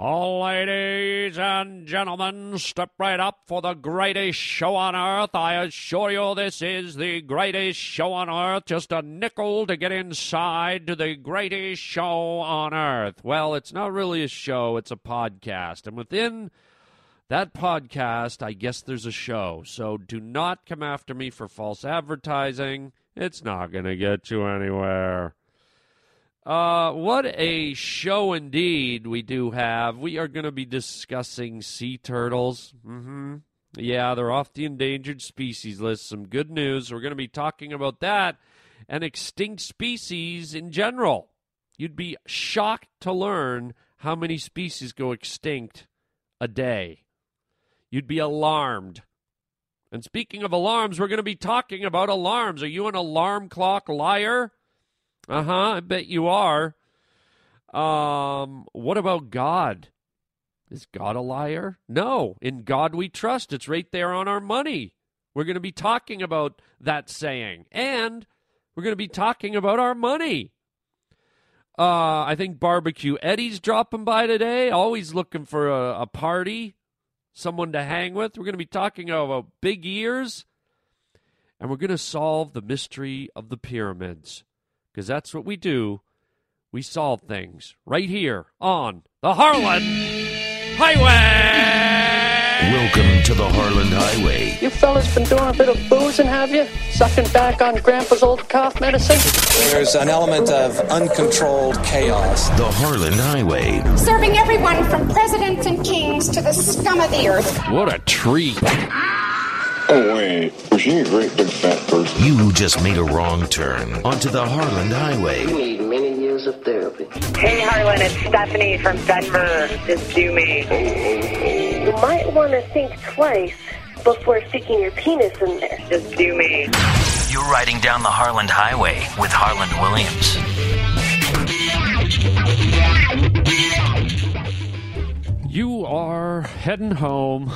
All ladies and gentlemen, step right up for the greatest show on earth. I assure you, this is the greatest show on earth. Just a nickel to get inside to the greatest show on earth. Well, it's not really a show, it's a podcast. And within that podcast, I guess there's a show. So do not come after me for false advertising. It's not going to get you anywhere. Uh, what a show indeed we do have. We are going to be discussing sea turtles. Mm-hmm. Yeah, they're off the endangered species list. Some good news. We're going to be talking about that and extinct species in general. You'd be shocked to learn how many species go extinct a day. You'd be alarmed. And speaking of alarms, we're going to be talking about alarms. Are you an alarm clock liar? Uh huh. I bet you are. Um, what about God? Is God a liar? No. In God we trust. It's right there on our money. We're going to be talking about that saying. And we're going to be talking about our money. Uh, I think Barbecue Eddie's dropping by today, always looking for a, a party, someone to hang with. We're going to be talking about big ears, and we're going to solve the mystery of the pyramids because that's what we do. We solve things right here on the Harland Highway. Welcome to the Harland Highway. You fellas been doing a bit of boozing, have you? Sucking back on Grandpa's old cough medicine? There's an element of uncontrolled chaos. The Harland Highway. Serving everyone from presidents and kings to the scum of the earth. What a treat. Oh, wait. Was she a great big fat person? You just made a wrong turn onto the Harland Highway. You need many years of therapy. Hey Harlan, it's Stephanie from Denver. Just do me. You might want to think twice before sticking your penis in there. Just do me. You're riding down the Harland Highway with Harland Williams. You are heading home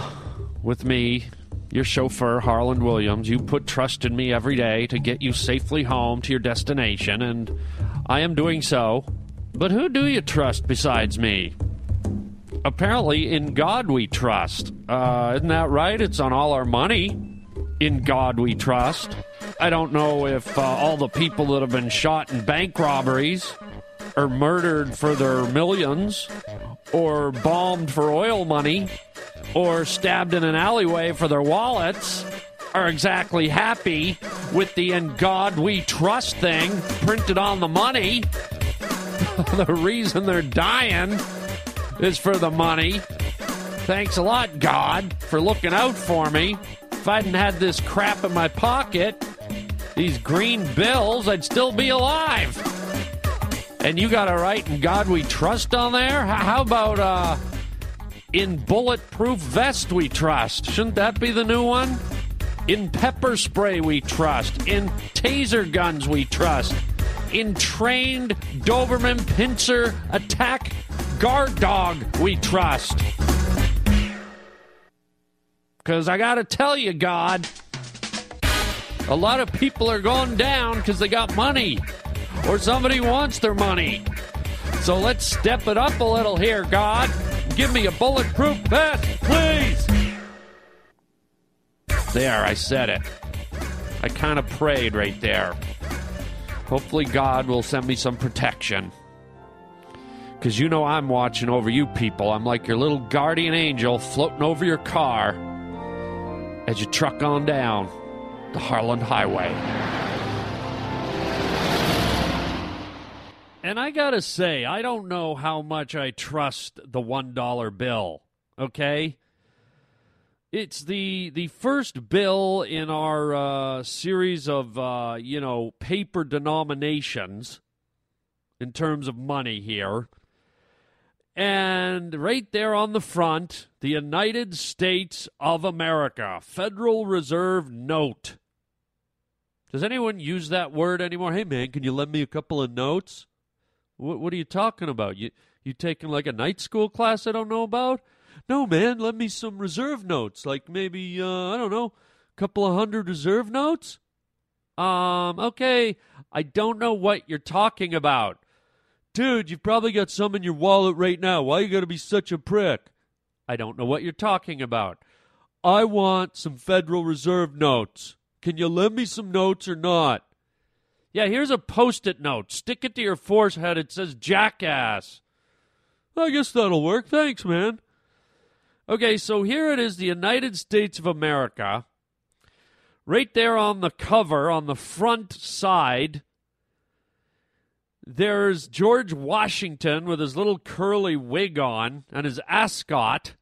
with me, your chauffeur, Harland Williams. You put trust in me every day to get you safely home to your destination, and I am doing so. But who do you trust besides me? Apparently, in God we trust. Uh, isn't that right? It's on all our money. In God we trust. I don't know if uh, all the people that have been shot in bank robberies or murdered for their millions or bombed for oil money or stabbed in an alleyway for their wallets are exactly happy with the in God we trust thing printed on the money. the reason they're dying is for the money. Thanks a lot, God, for looking out for me. If I hadn't had this crap in my pocket, these green bills, I'd still be alive. And you got to write in God we trust on there? How about uh, in bulletproof vest we trust? Shouldn't that be the new one? In pepper spray we trust. In taser guns we trust. In trained Doberman pinscher attack guard dog we trust. Because I got to tell you, God, a lot of people are going down because they got money or somebody wants their money. So let's step it up a little here, God. Give me a bulletproof vest, please. There, I said it. I kind of prayed right there. Hopefully, God will send me some protection. Because you know I'm watching over you people. I'm like your little guardian angel floating over your car as you truck on down the Harland Highway. And I gotta say, I don't know how much I trust the one dollar bill. Okay, it's the the first bill in our uh, series of uh, you know paper denominations in terms of money here. And right there on the front, the United States of America, Federal Reserve Note. Does anyone use that word anymore? Hey man, can you lend me a couple of notes? What, what are you talking about? You you taking like a night school class I don't know about? No, man, lend me some reserve notes, like maybe uh, I don't know, a couple of hundred reserve notes. Um, okay, I don't know what you're talking about. Dude, you've probably got some in your wallet right now. Why you gotta be such a prick? I don't know what you're talking about. I want some Federal Reserve notes. Can you lend me some notes or not? Yeah, here's a post it note. Stick it to your forehead. It says jackass. I guess that'll work. Thanks, man. Okay, so here it is the United States of America. Right there on the cover, on the front side, there's George Washington with his little curly wig on and his ascot.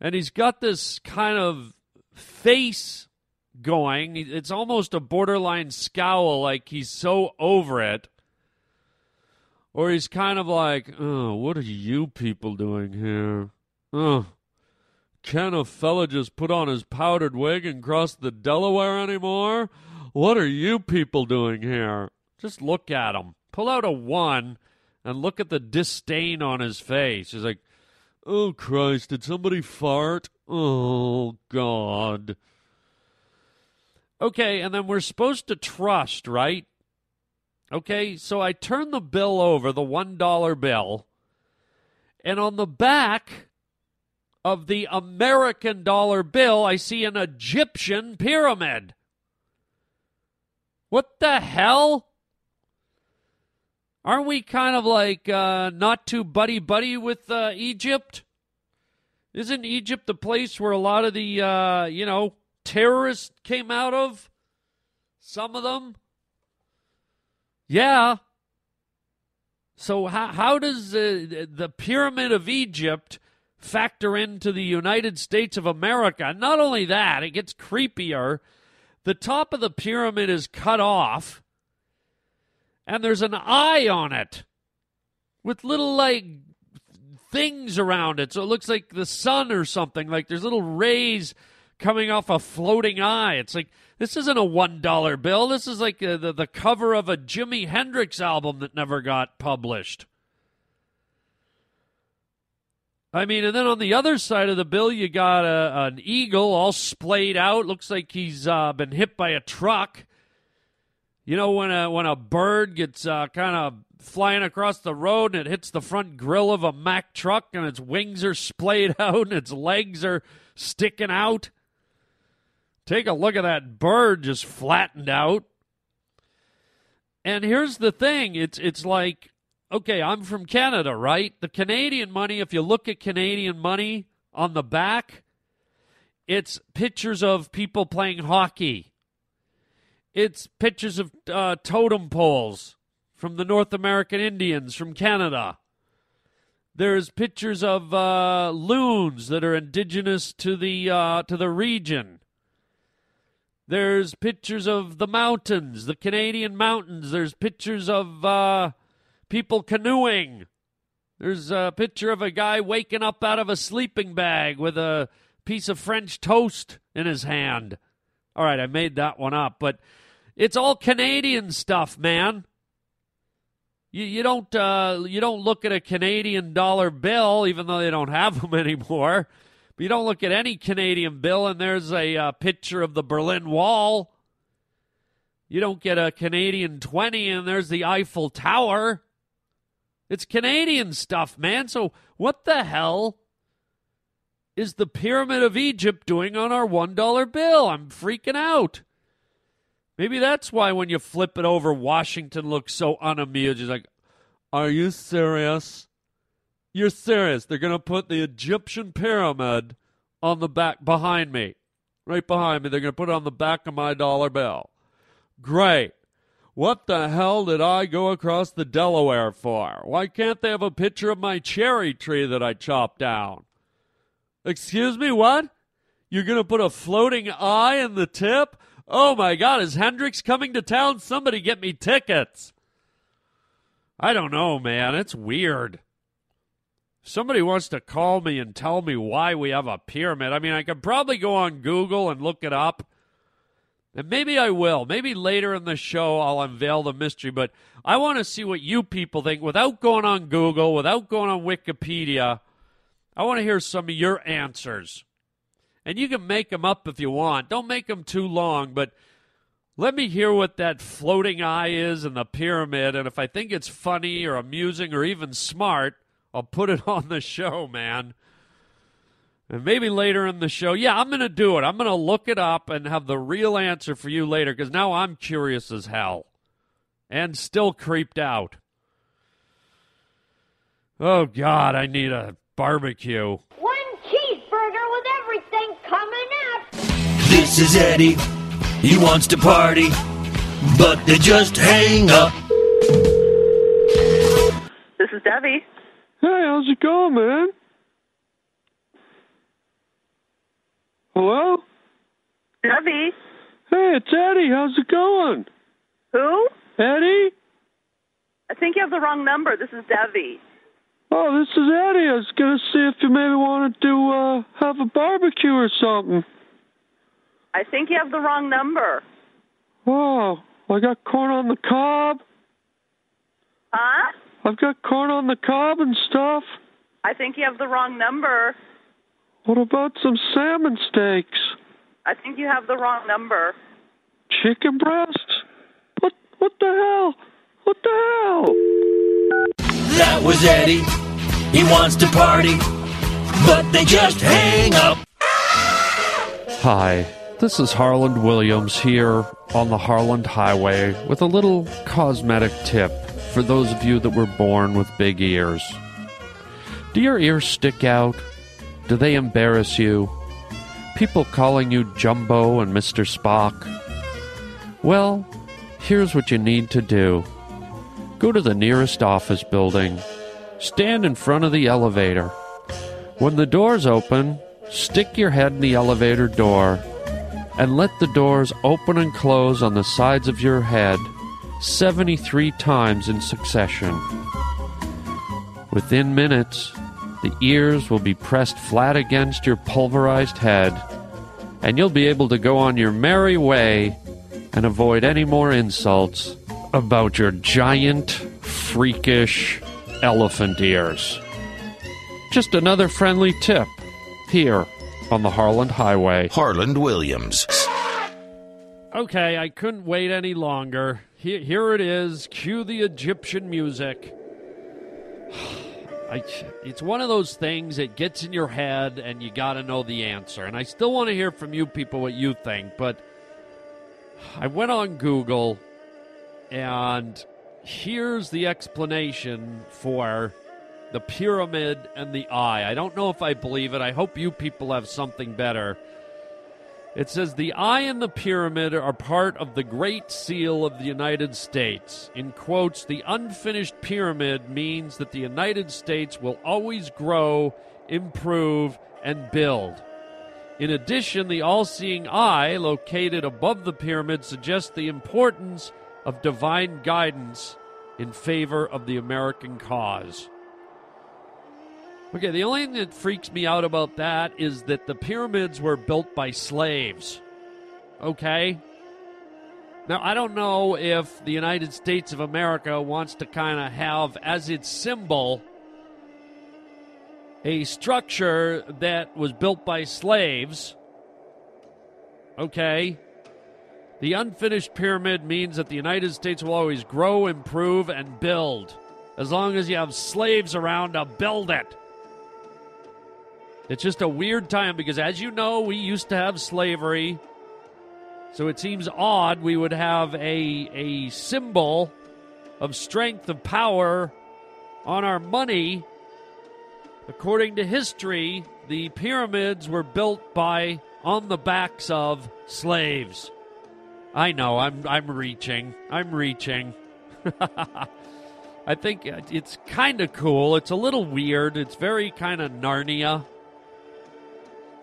And he's got this kind of face going. It's almost a borderline scowl, like he's so over it. Or he's kind of like, oh, what are you people doing here? Oh, can a fella just put on his powdered wig and cross the Delaware anymore? What are you people doing here? Just look at him. Pull out a one and look at the disdain on his face. He's like, oh, Christ, did somebody fart? Oh, God. Okay, and then we're supposed to trust, right? Okay, so I turn the bill over, the $1 bill, and on the back of the American dollar bill, I see an Egyptian pyramid. What the hell? Aren't we kind of like uh, not too buddy buddy with uh, Egypt? Isn't Egypt the place where a lot of the, uh, you know, terrorists came out of? Some of them? Yeah. So, how, how does uh, the Pyramid of Egypt factor into the United States of America? Not only that, it gets creepier. The top of the pyramid is cut off, and there's an eye on it with little, like, things around it. So it looks like the sun or something. Like there's little rays coming off a floating eye. It's like this isn't a one dollar bill. This is like a, the the cover of a Jimi Hendrix album that never got published. I mean, and then on the other side of the bill, you got a, an eagle all splayed out. Looks like he's uh, been hit by a truck. You know, when a when a bird gets uh, kind of flying across the road and it hits the front grill of a Mack truck and its wings are splayed out and its legs are sticking out. Take a look at that bird just flattened out. And here's the thing, it's it's like okay, I'm from Canada, right? The Canadian money, if you look at Canadian money on the back, it's pictures of people playing hockey. It's pictures of uh, totem poles from the North American Indians from Canada. There's pictures of uh, loons that are indigenous to the uh, to the region. There's pictures of the mountains, the Canadian mountains. There's pictures of uh, people canoeing. There's a picture of a guy waking up out of a sleeping bag with a piece of French toast in his hand. All right, I made that one up, but it's all Canadian stuff, man. You, you don't uh, you don't look at a Canadian dollar bill, even though they don't have them anymore. But you don't look at any Canadian bill, and there's a uh, picture of the Berlin Wall. You don't get a Canadian twenty, and there's the Eiffel Tower. It's Canadian stuff, man. So what the hell is the Pyramid of Egypt doing on our one dollar bill? I'm freaking out. Maybe that's why when you flip it over, Washington looks so unamused. He's like, Are you serious? You're serious. They're going to put the Egyptian pyramid on the back behind me. Right behind me. They're going to put it on the back of my dollar bill. Great. What the hell did I go across the Delaware for? Why can't they have a picture of my cherry tree that I chopped down? Excuse me, what? You're going to put a floating eye in the tip? Oh my God, is Hendrix coming to town? Somebody get me tickets. I don't know, man. It's weird. Somebody wants to call me and tell me why we have a pyramid. I mean, I could probably go on Google and look it up. And maybe I will. Maybe later in the show I'll unveil the mystery, but I want to see what you people think without going on Google, without going on Wikipedia. I want to hear some of your answers and you can make them up if you want. Don't make them too long, but Let me hear what that floating eye is in the pyramid, and if I think it's funny or amusing or even smart, I'll put it on the show, man. And maybe later in the show, yeah, I'm going to do it. I'm going to look it up and have the real answer for you later because now I'm curious as hell and still creeped out. Oh, God, I need a barbecue. One cheeseburger with everything coming out. This is Eddie. He wants to party, but they just hang up. This is Debbie. Hey, how's it going, man? Hello? Debbie. Hey, it's Eddie. How's it going? Who? Eddie? I think you have the wrong number. This is Debbie. Oh, this is Eddie. I was gonna see if you maybe wanted to uh have a barbecue or something. I think you have the wrong number. Oh, I got corn on the cob. Huh? I've got corn on the cob and stuff. I think you have the wrong number. What about some salmon steaks? I think you have the wrong number. Chicken breasts? What what the hell? What the hell? That was Eddie. He wants to party, but they just hang up. Hi, this is Harland Williams here on the Harland Highway with a little cosmetic tip for those of you that were born with big ears. Do your ears stick out? Do they embarrass you? People calling you Jumbo and Mr. Spock? Well, here's what you need to do go to the nearest office building, stand in front of the elevator. When the doors open, stick your head in the elevator door and let the doors open and close on the sides of your head 73 times in succession. Within minutes, the ears will be pressed flat against your pulverized head, and you'll be able to go on your merry way and avoid any more insults about your giant, freakish elephant ears. Just another friendly tip here on the Harland Highway. Harland Williams. Okay, I couldn't wait any longer. Here, here it is. Cue the Egyptian music. I, it's one of those things that gets in your head and you got to know the answer. And I still want to hear from you people what you think, but I went on Google and here's the explanation for the pyramid and the eye. I don't know if I believe it. I hope you people have something better. It says the eye and the pyramid are part of the Great Seal of the United States. In quotes, the unfinished pyramid means that the United States will always grow, improve, and build. In addition, the all seeing eye located above the pyramid suggests the importance of divine guidance in favor of the American cause. Okay, the only thing that freaks me out about that is that the pyramids were built by slaves. Okay? Now, I don't know if the United States of America wants to kind of have as its symbol a structure that was built by slaves. Okay? The unfinished pyramid means that the United States will always grow, improve, and build as long as you have slaves around to build it. It's just a weird time because, as you know, we used to have slavery. So it seems odd we would have a, a symbol of strength, of power on our money. According to history, the pyramids were built by on the backs of slaves. I know, I'm I'm reaching. I'm reaching. I think it's kind of cool. It's a little weird. It's very kind of Narnia.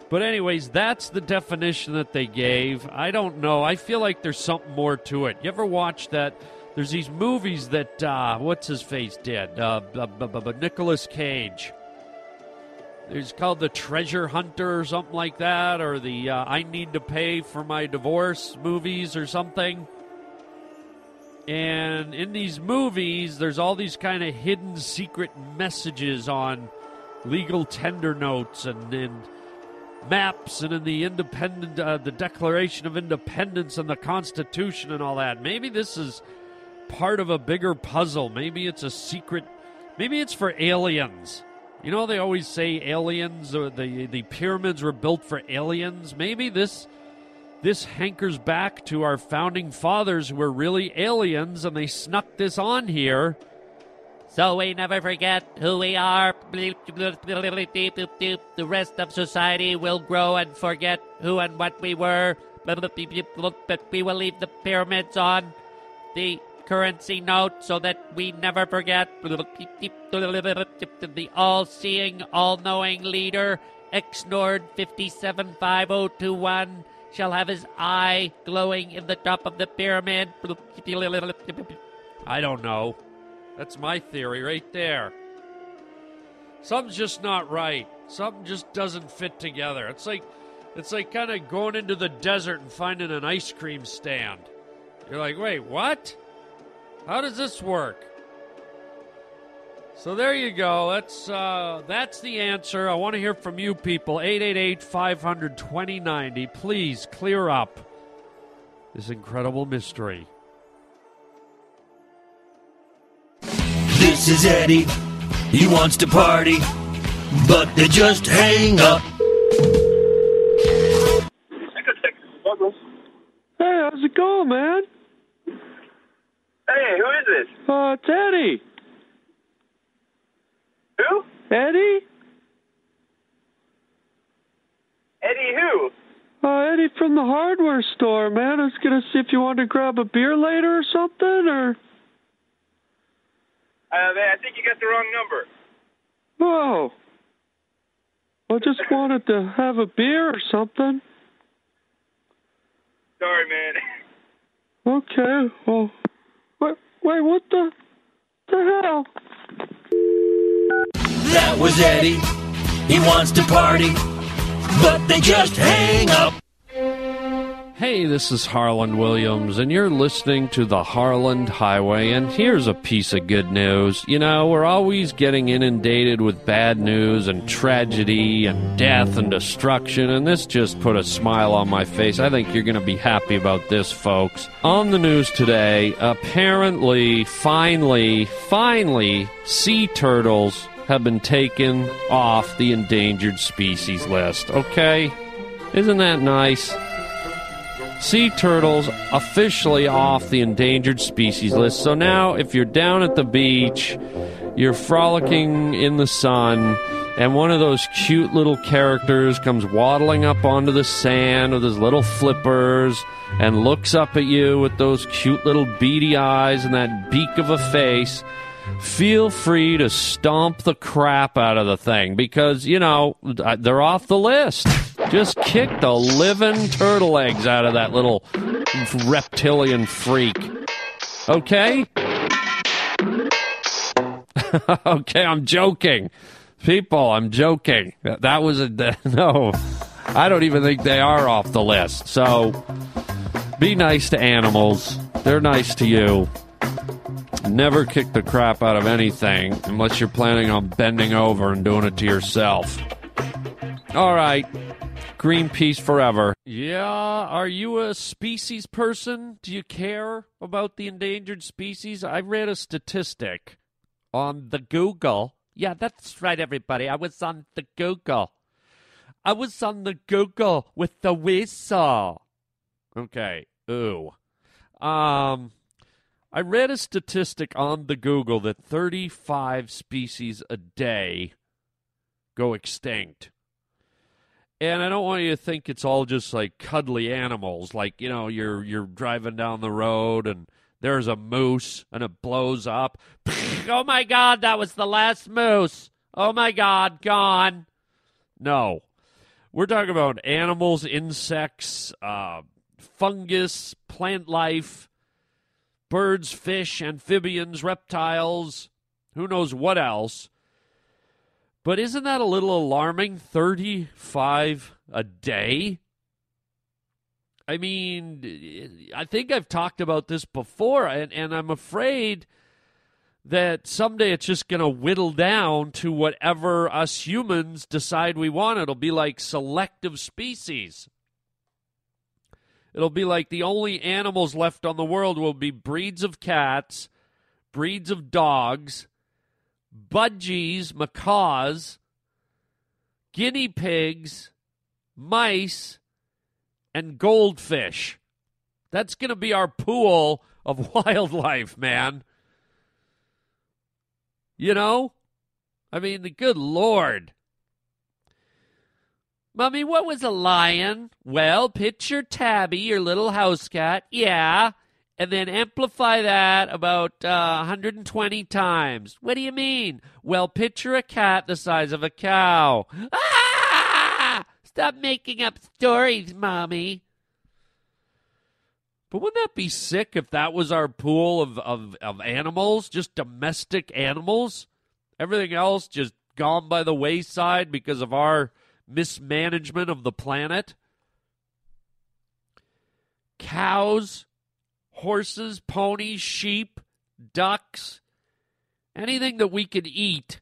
But, anyways, that's the definition that they gave. I don't know. I feel like there's something more to it. You ever watch that? There's these movies that, uh, what's his face did? Uh, Nicolas Cage. It's called The Treasure Hunter or something like that, or the uh, I Need to Pay for My Divorce movies or something. And in these movies, there's all these kind of hidden secret messages on legal tender notes and, and maps and in the independent, uh, the Declaration of Independence and the Constitution and all that. Maybe this is part of a bigger puzzle. Maybe it's a secret. Maybe it's for aliens. You know, they always say aliens or the the pyramids were built for aliens. Maybe this this hankers back to our founding fathers who were really aliens and they snuck this on here. So we never forget who we are. The rest of society will grow and forget who and what we were. But we will leave the pyramids on the currency note so that we never forget. The all seeing, all knowing leader, Exnord 575021 shall have his eye glowing in the top of the pyramid. I don't know. That's my theory right there. Something's just not right. Something just doesn't fit together. It's like it's like kind of going into the desert and finding an ice cream stand. You're like, "Wait, what? How does this work?" So there you go. That's uh, that's the answer. I want to hear from you people. 888-500-2090. Please clear up this incredible mystery. This is Eddie. He wants to party, but they just hang up. Hey, how's it going, man? Hey, who is this? Uh, it's Eddie. Who? Eddie? Eddie who? Uh, Eddie from the hardware store, man. I was gonna see if you wanted to grab a beer later or something, or. Uh, I think you got the wrong number. Whoa. I just wanted to have a beer or something. Sorry, man. Okay, well. Wait, wait what the. the hell? That was Eddie. He wants to party, but they just hang up. Hey, this is Harland Williams, and you're listening to the Harland Highway. And here's a piece of good news. You know, we're always getting inundated with bad news and tragedy and death and destruction, and this just put a smile on my face. I think you're going to be happy about this, folks. On the news today, apparently, finally, finally, sea turtles have been taken off the endangered species list. Okay? Isn't that nice? Sea turtles officially off the endangered species list. So now, if you're down at the beach, you're frolicking in the sun, and one of those cute little characters comes waddling up onto the sand with his little flippers and looks up at you with those cute little beady eyes and that beak of a face. Feel free to stomp the crap out of the thing because, you know, they're off the list. Just kick the living turtle eggs out of that little reptilian freak. Okay? okay, I'm joking. People, I'm joking. That was a. No. I don't even think they are off the list. So be nice to animals. They're nice to you. Never kick the crap out of anything unless you're planning on bending over and doing it to yourself. All right. Greenpeace forever. Yeah, are you a species person? Do you care about the endangered species? I read a statistic on the Google. Yeah, that's right, everybody. I was on the Google. I was on the Google with the whistle. Okay. Ooh. Um, I read a statistic on the Google that 35 species a day go extinct. And I don't want you to think it's all just like cuddly animals, like you know, you're you're driving down the road and there's a moose and it blows up. oh my god, that was the last moose. Oh my god, gone. No. We're talking about animals, insects, uh, fungus, plant life, birds, fish, amphibians, reptiles, who knows what else but isn't that a little alarming? 35 a day? I mean, I think I've talked about this before, and, and I'm afraid that someday it's just going to whittle down to whatever us humans decide we want. It'll be like selective species. It'll be like the only animals left on the world will be breeds of cats, breeds of dogs, budgies, macaws, guinea pigs, mice, and goldfish. That's going to be our pool of wildlife, man. You know? I mean, the good Lord. Mummy, what was a lion? Well, picture Tabby, your little house cat. Yeah. And then amplify that about uh, 120 times. What do you mean? Well, picture a cat the size of a cow. Ah! Stop making up stories, Mommy. But wouldn't that be sick if that was our pool of, of, of animals, just domestic animals? Everything else just gone by the wayside because of our mismanagement of the planet? Cows, horses, ponies, sheep, ducks, anything that we could eat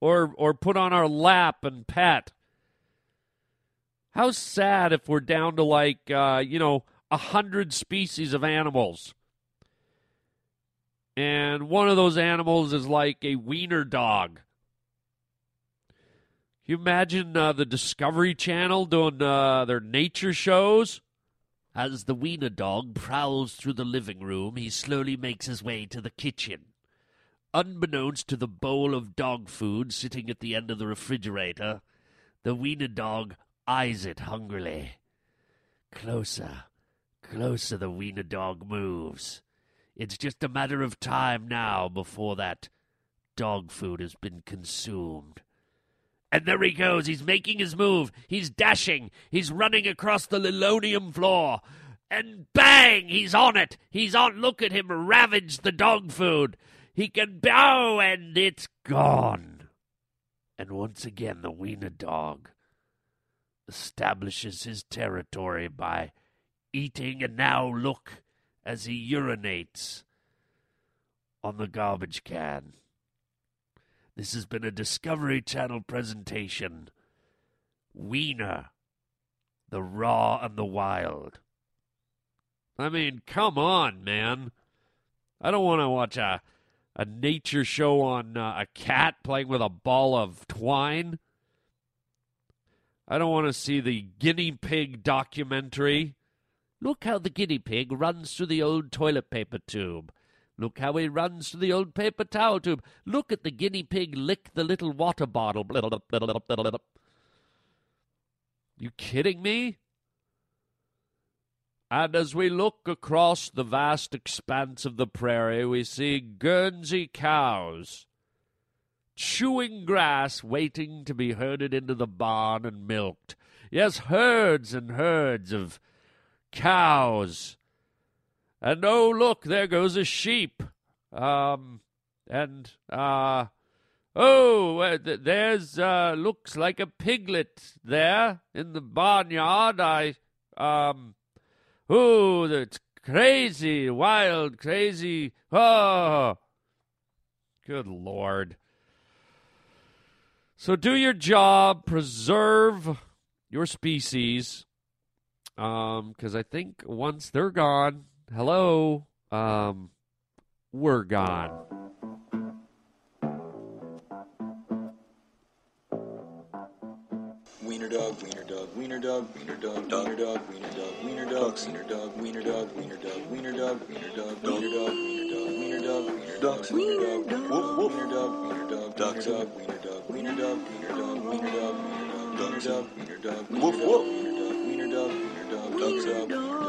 or, or put on our lap and pet. How sad if we're down to like, uh, you know, a hundred species of animals. And one of those animals is like a wiener dog. you imagine uh, the Discovery Channel doing uh, their nature shows? As the wiener dog prowls through the living room, he slowly makes his way to the kitchen. Unbeknownst to the bowl of dog food sitting at the end of the refrigerator, the wiener dog eyes it hungrily. Closer, closer the wiener dog moves. It's just a matter of time now before that dog food has been consumed. And there he goes. He's making his move. He's dashing. He's running across the linoleum floor. And bang! He's on it. He's on. Look at him ravage the dog food. He can bow, and it's gone. And once again, the wiener dog establishes his territory by eating, and now look as he urinates on the garbage can. This has been a Discovery Channel presentation. Wiener, the raw and the wild. I mean, come on, man. I don't want to watch a a nature show on uh, a cat playing with a ball of twine. I don't want to see the guinea pig documentary. Look how the guinea pig runs through the old toilet paper tube. Look how he runs to the old paper towel tube. Look at the guinea pig lick the little water bottle. You kidding me? And as we look across the vast expanse of the prairie, we see Guernsey cows chewing grass, waiting to be herded into the barn and milked. Yes, herds and herds of cows. And oh, look, there goes a sheep. Um, and, uh, oh, uh, there's, uh, looks like a piglet there in the barnyard. I, um, oh, that's crazy, wild, crazy. Oh, good Lord. So do your job, preserve your species, because um, I think once they're gone, hello, um, we're gone. Wiener dog, wiener dog, wiener dog, wiener dog, dog wiener dog, wiener dog, wiener dog, wiener dog, wiener dog, wiener dog, wiener dog, wiener dog, wiener dog, wiener dog, wiener dog, wiener dog, wiener dog, woof woof, wiener dog, wiener dog, weener dog, wiener dog, wiener dog, wiener dog, wiener dog, wiener dog, ducks up, wiener dog, woof woof, wiener dog, wiener dog, wiener dog, wiener dog,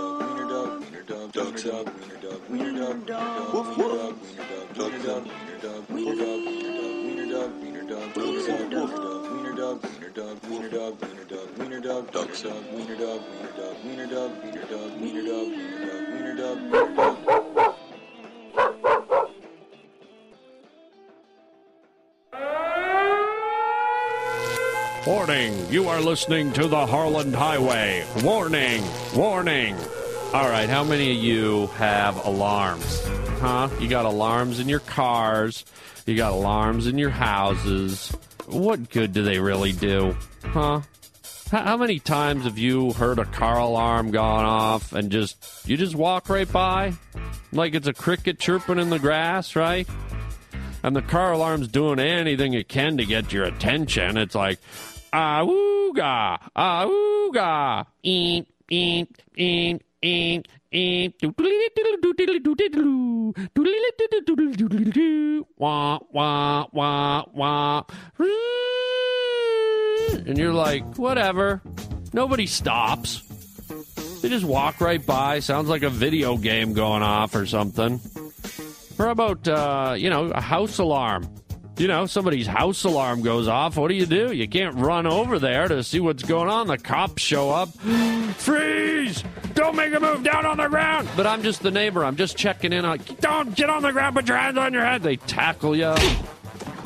Warning, you are listening to the Harland Highway. Warning, warning. All right, how many of you have alarms? huh? You got alarms in your cars, you got alarms in your houses. What good do they really do, huh? How, many times have you heard a car alarm gone off and just you just walk right by like it's a cricket chirping in the grass, right? And the car alarm's doing anything it can to get your attention. It's like, awooga, awooga, eep, eep, eep, eep, eep, And you're like, whatever. Nobody stops. They just walk right by. Sounds like a video game going off or something. Or about, uh, you know, a house alarm? You know, somebody's house alarm goes off. What do you do? You can't run over there to see what's going on. The cops show up. Freeze! Don't make a move down on the ground! But I'm just the neighbor. I'm just checking in on. Don't get on the ground. Put your hands on your head. They tackle you,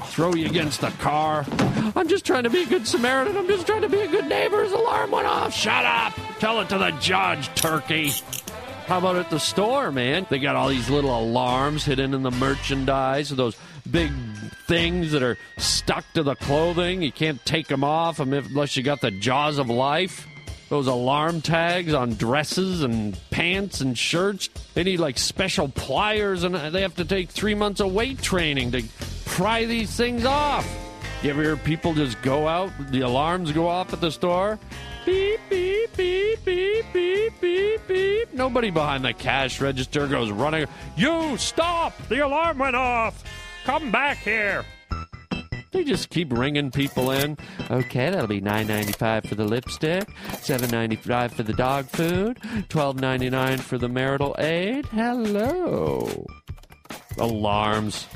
throw you against the car. I'm just trying to be a good Samaritan. I'm just trying to be a good neighbor. His alarm went off. Shut up! Tell it to the judge, turkey. How about at the store, man? They got all these little alarms hidden in the merchandise, those big things that are stuck to the clothing. You can't take them off unless you got the jaws of life. Those alarm tags on dresses and pants and shirts. They need like special pliers and they have to take three months of weight training to pry these things off. You ever hear people just go out, the alarms go off at the store? Beep, beep, beep, beep, beep, beep, beep. Nobody behind the cash register goes running. You stop! The alarm went off! Come back here! They just keep ringing people in. Okay, that'll be nine ninety five for the lipstick, seven ninety five for the dog food, twelve ninety nine for the marital aid. Hello. Alarms.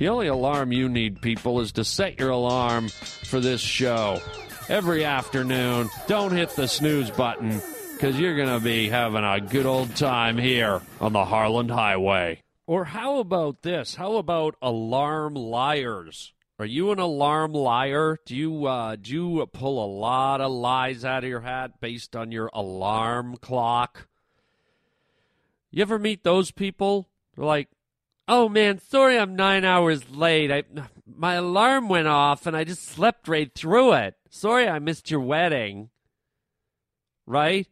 The only alarm you need, people, is to set your alarm for this show every afternoon. Don't hit the snooze button because you're going to be having a good old time here on the Harland Highway. Or how about this? How about alarm liars? Are you an alarm liar? Do you uh, do you pull a lot of lies out of your hat based on your alarm clock? You ever meet those people? They're like, "Oh man, sorry, I'm nine hours late. I my alarm went off and I just slept right through it. Sorry, I missed your wedding." Right?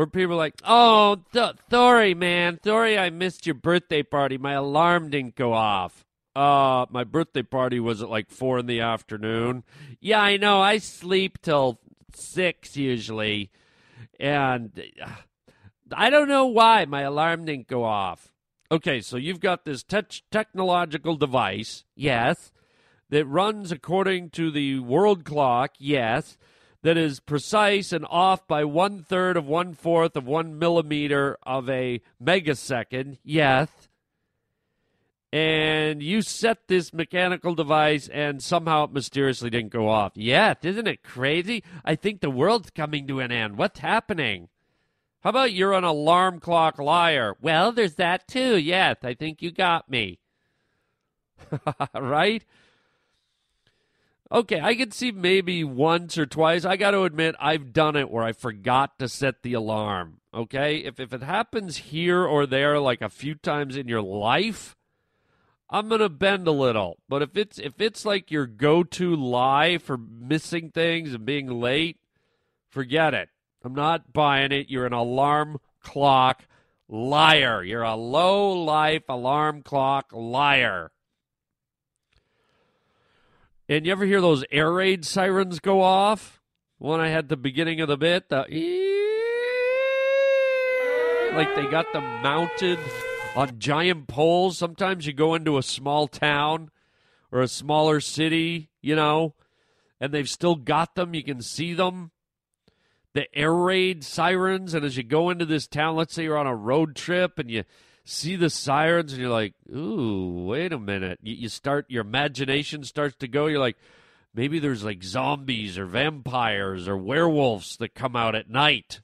Or people are like, "Oh, th- sorry, man. Sorry, I missed your birthday party. My alarm didn't go off." Uh, my birthday party was at like four in the afternoon. Yeah, I know. I sleep till six usually, and I don't know why my alarm didn't go off. Okay, so you've got this te- technological device, yes, that runs according to the world clock, yes, that is precise and off by one third of one fourth of one millimeter of a megasecond, yes and you set this mechanical device and somehow it mysteriously didn't go off. Yes, isn't it crazy? I think the world's coming to an end. What's happening? How about you're an alarm clock liar? Well, there's that too. Yes, I think you got me. right? Okay, I can see maybe once or twice. I got to admit, I've done it where I forgot to set the alarm. Okay? If, if it happens here or there, like a few times in your life, I'm gonna bend a little. But if it's if it's like your go-to lie for missing things and being late, forget it. I'm not buying it. You're an alarm clock liar. You're a low life alarm clock liar. And you ever hear those air raid sirens go off? One I had the beginning of the bit, the like they got them mounted on giant poles. Sometimes you go into a small town or a smaller city, you know, and they've still got them. You can see them. The air raid sirens. And as you go into this town, let's say you're on a road trip and you see the sirens and you're like, ooh, wait a minute. You, you start, your imagination starts to go. You're like, maybe there's like zombies or vampires or werewolves that come out at night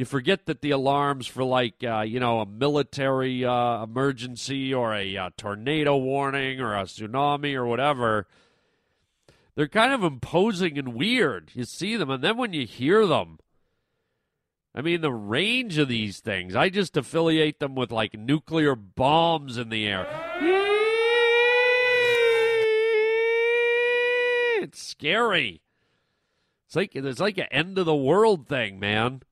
you forget that the alarms for like uh, you know a military uh, emergency or a uh, tornado warning or a tsunami or whatever they're kind of imposing and weird you see them and then when you hear them I mean, the range of these things. I just affiliate them with like nuclear bombs in the air. It's scary. It's like it's like an end of the world thing, man.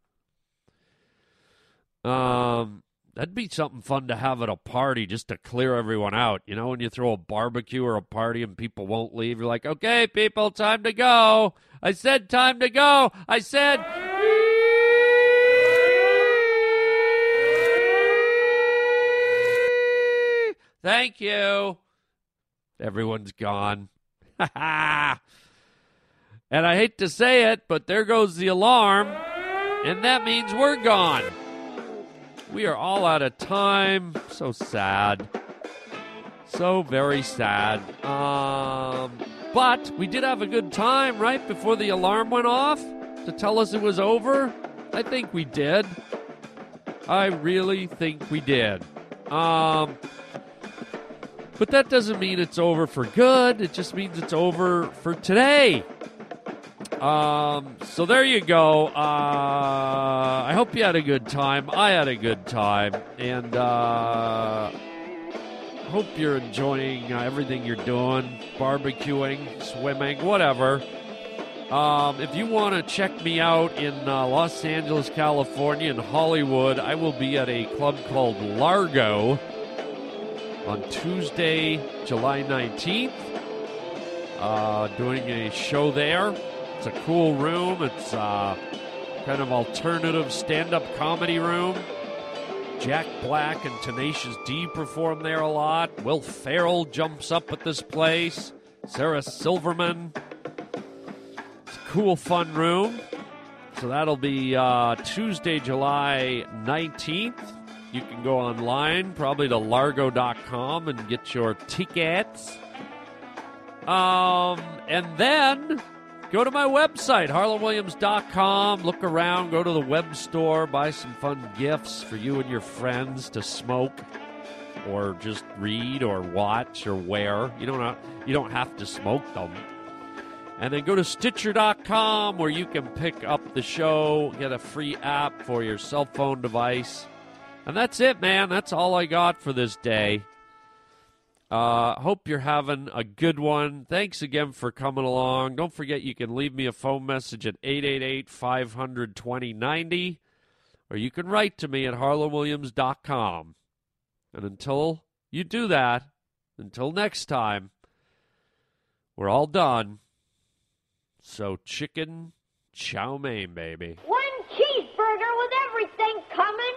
Um, that'd be something fun to have at a party just to clear everyone out. You know, when you throw a barbecue or a party and people won't leave, you're like, okay, people, time to go. I said time to go. I said. Thank you. Everyone's gone. and I hate to say it, but there goes the alarm, and that means we're gone. We are all out of time. So sad. So very sad. Um, but we did have a good time, right? Before the alarm went off to tell us it was over. I think we did. I really think we did. Um, but that doesn't mean it's over for good. It just means it's over for today. Um, so there you go. Uh, I hope you had a good time. I had a good time, and uh, hope you're enjoying uh, everything you're doing, barbecuing, swimming, whatever. Um, if you want to check me out in uh, Los Angeles, California, and Hollywood, I will be at a club called Largo on Tuesday, July 19th, uh, doing a show there. It's a cool room. It's uh, kind of alternative stand-up comedy room. Jack Black and Tenacious D perform there a lot. Will Ferrell jumps up at this place. Sarah Silverman. It's a cool, fun room. So that'll be uh, Tuesday, July 19th. You can go online, probably to largo.com, and get your tickets. Um, and then go to my website, harlandwilliams.com. Look around, go to the web store, buy some fun gifts for you and your friends to smoke or just read or watch or wear. You don't have, you don't have to smoke them. And then go to Stitcher.com where you can pick up the show, get a free app for your cell phone device. And that's it, man. That's all I got for this day. Uh, hope you're having a good one. Thanks again for coming along. Don't forget you can leave me a phone message at 888 500 2090, or you can write to me at harlandwilliams.com. And until you do that, until next time, we're all done. So, chicken chow mein, baby. One cheeseburger with everything coming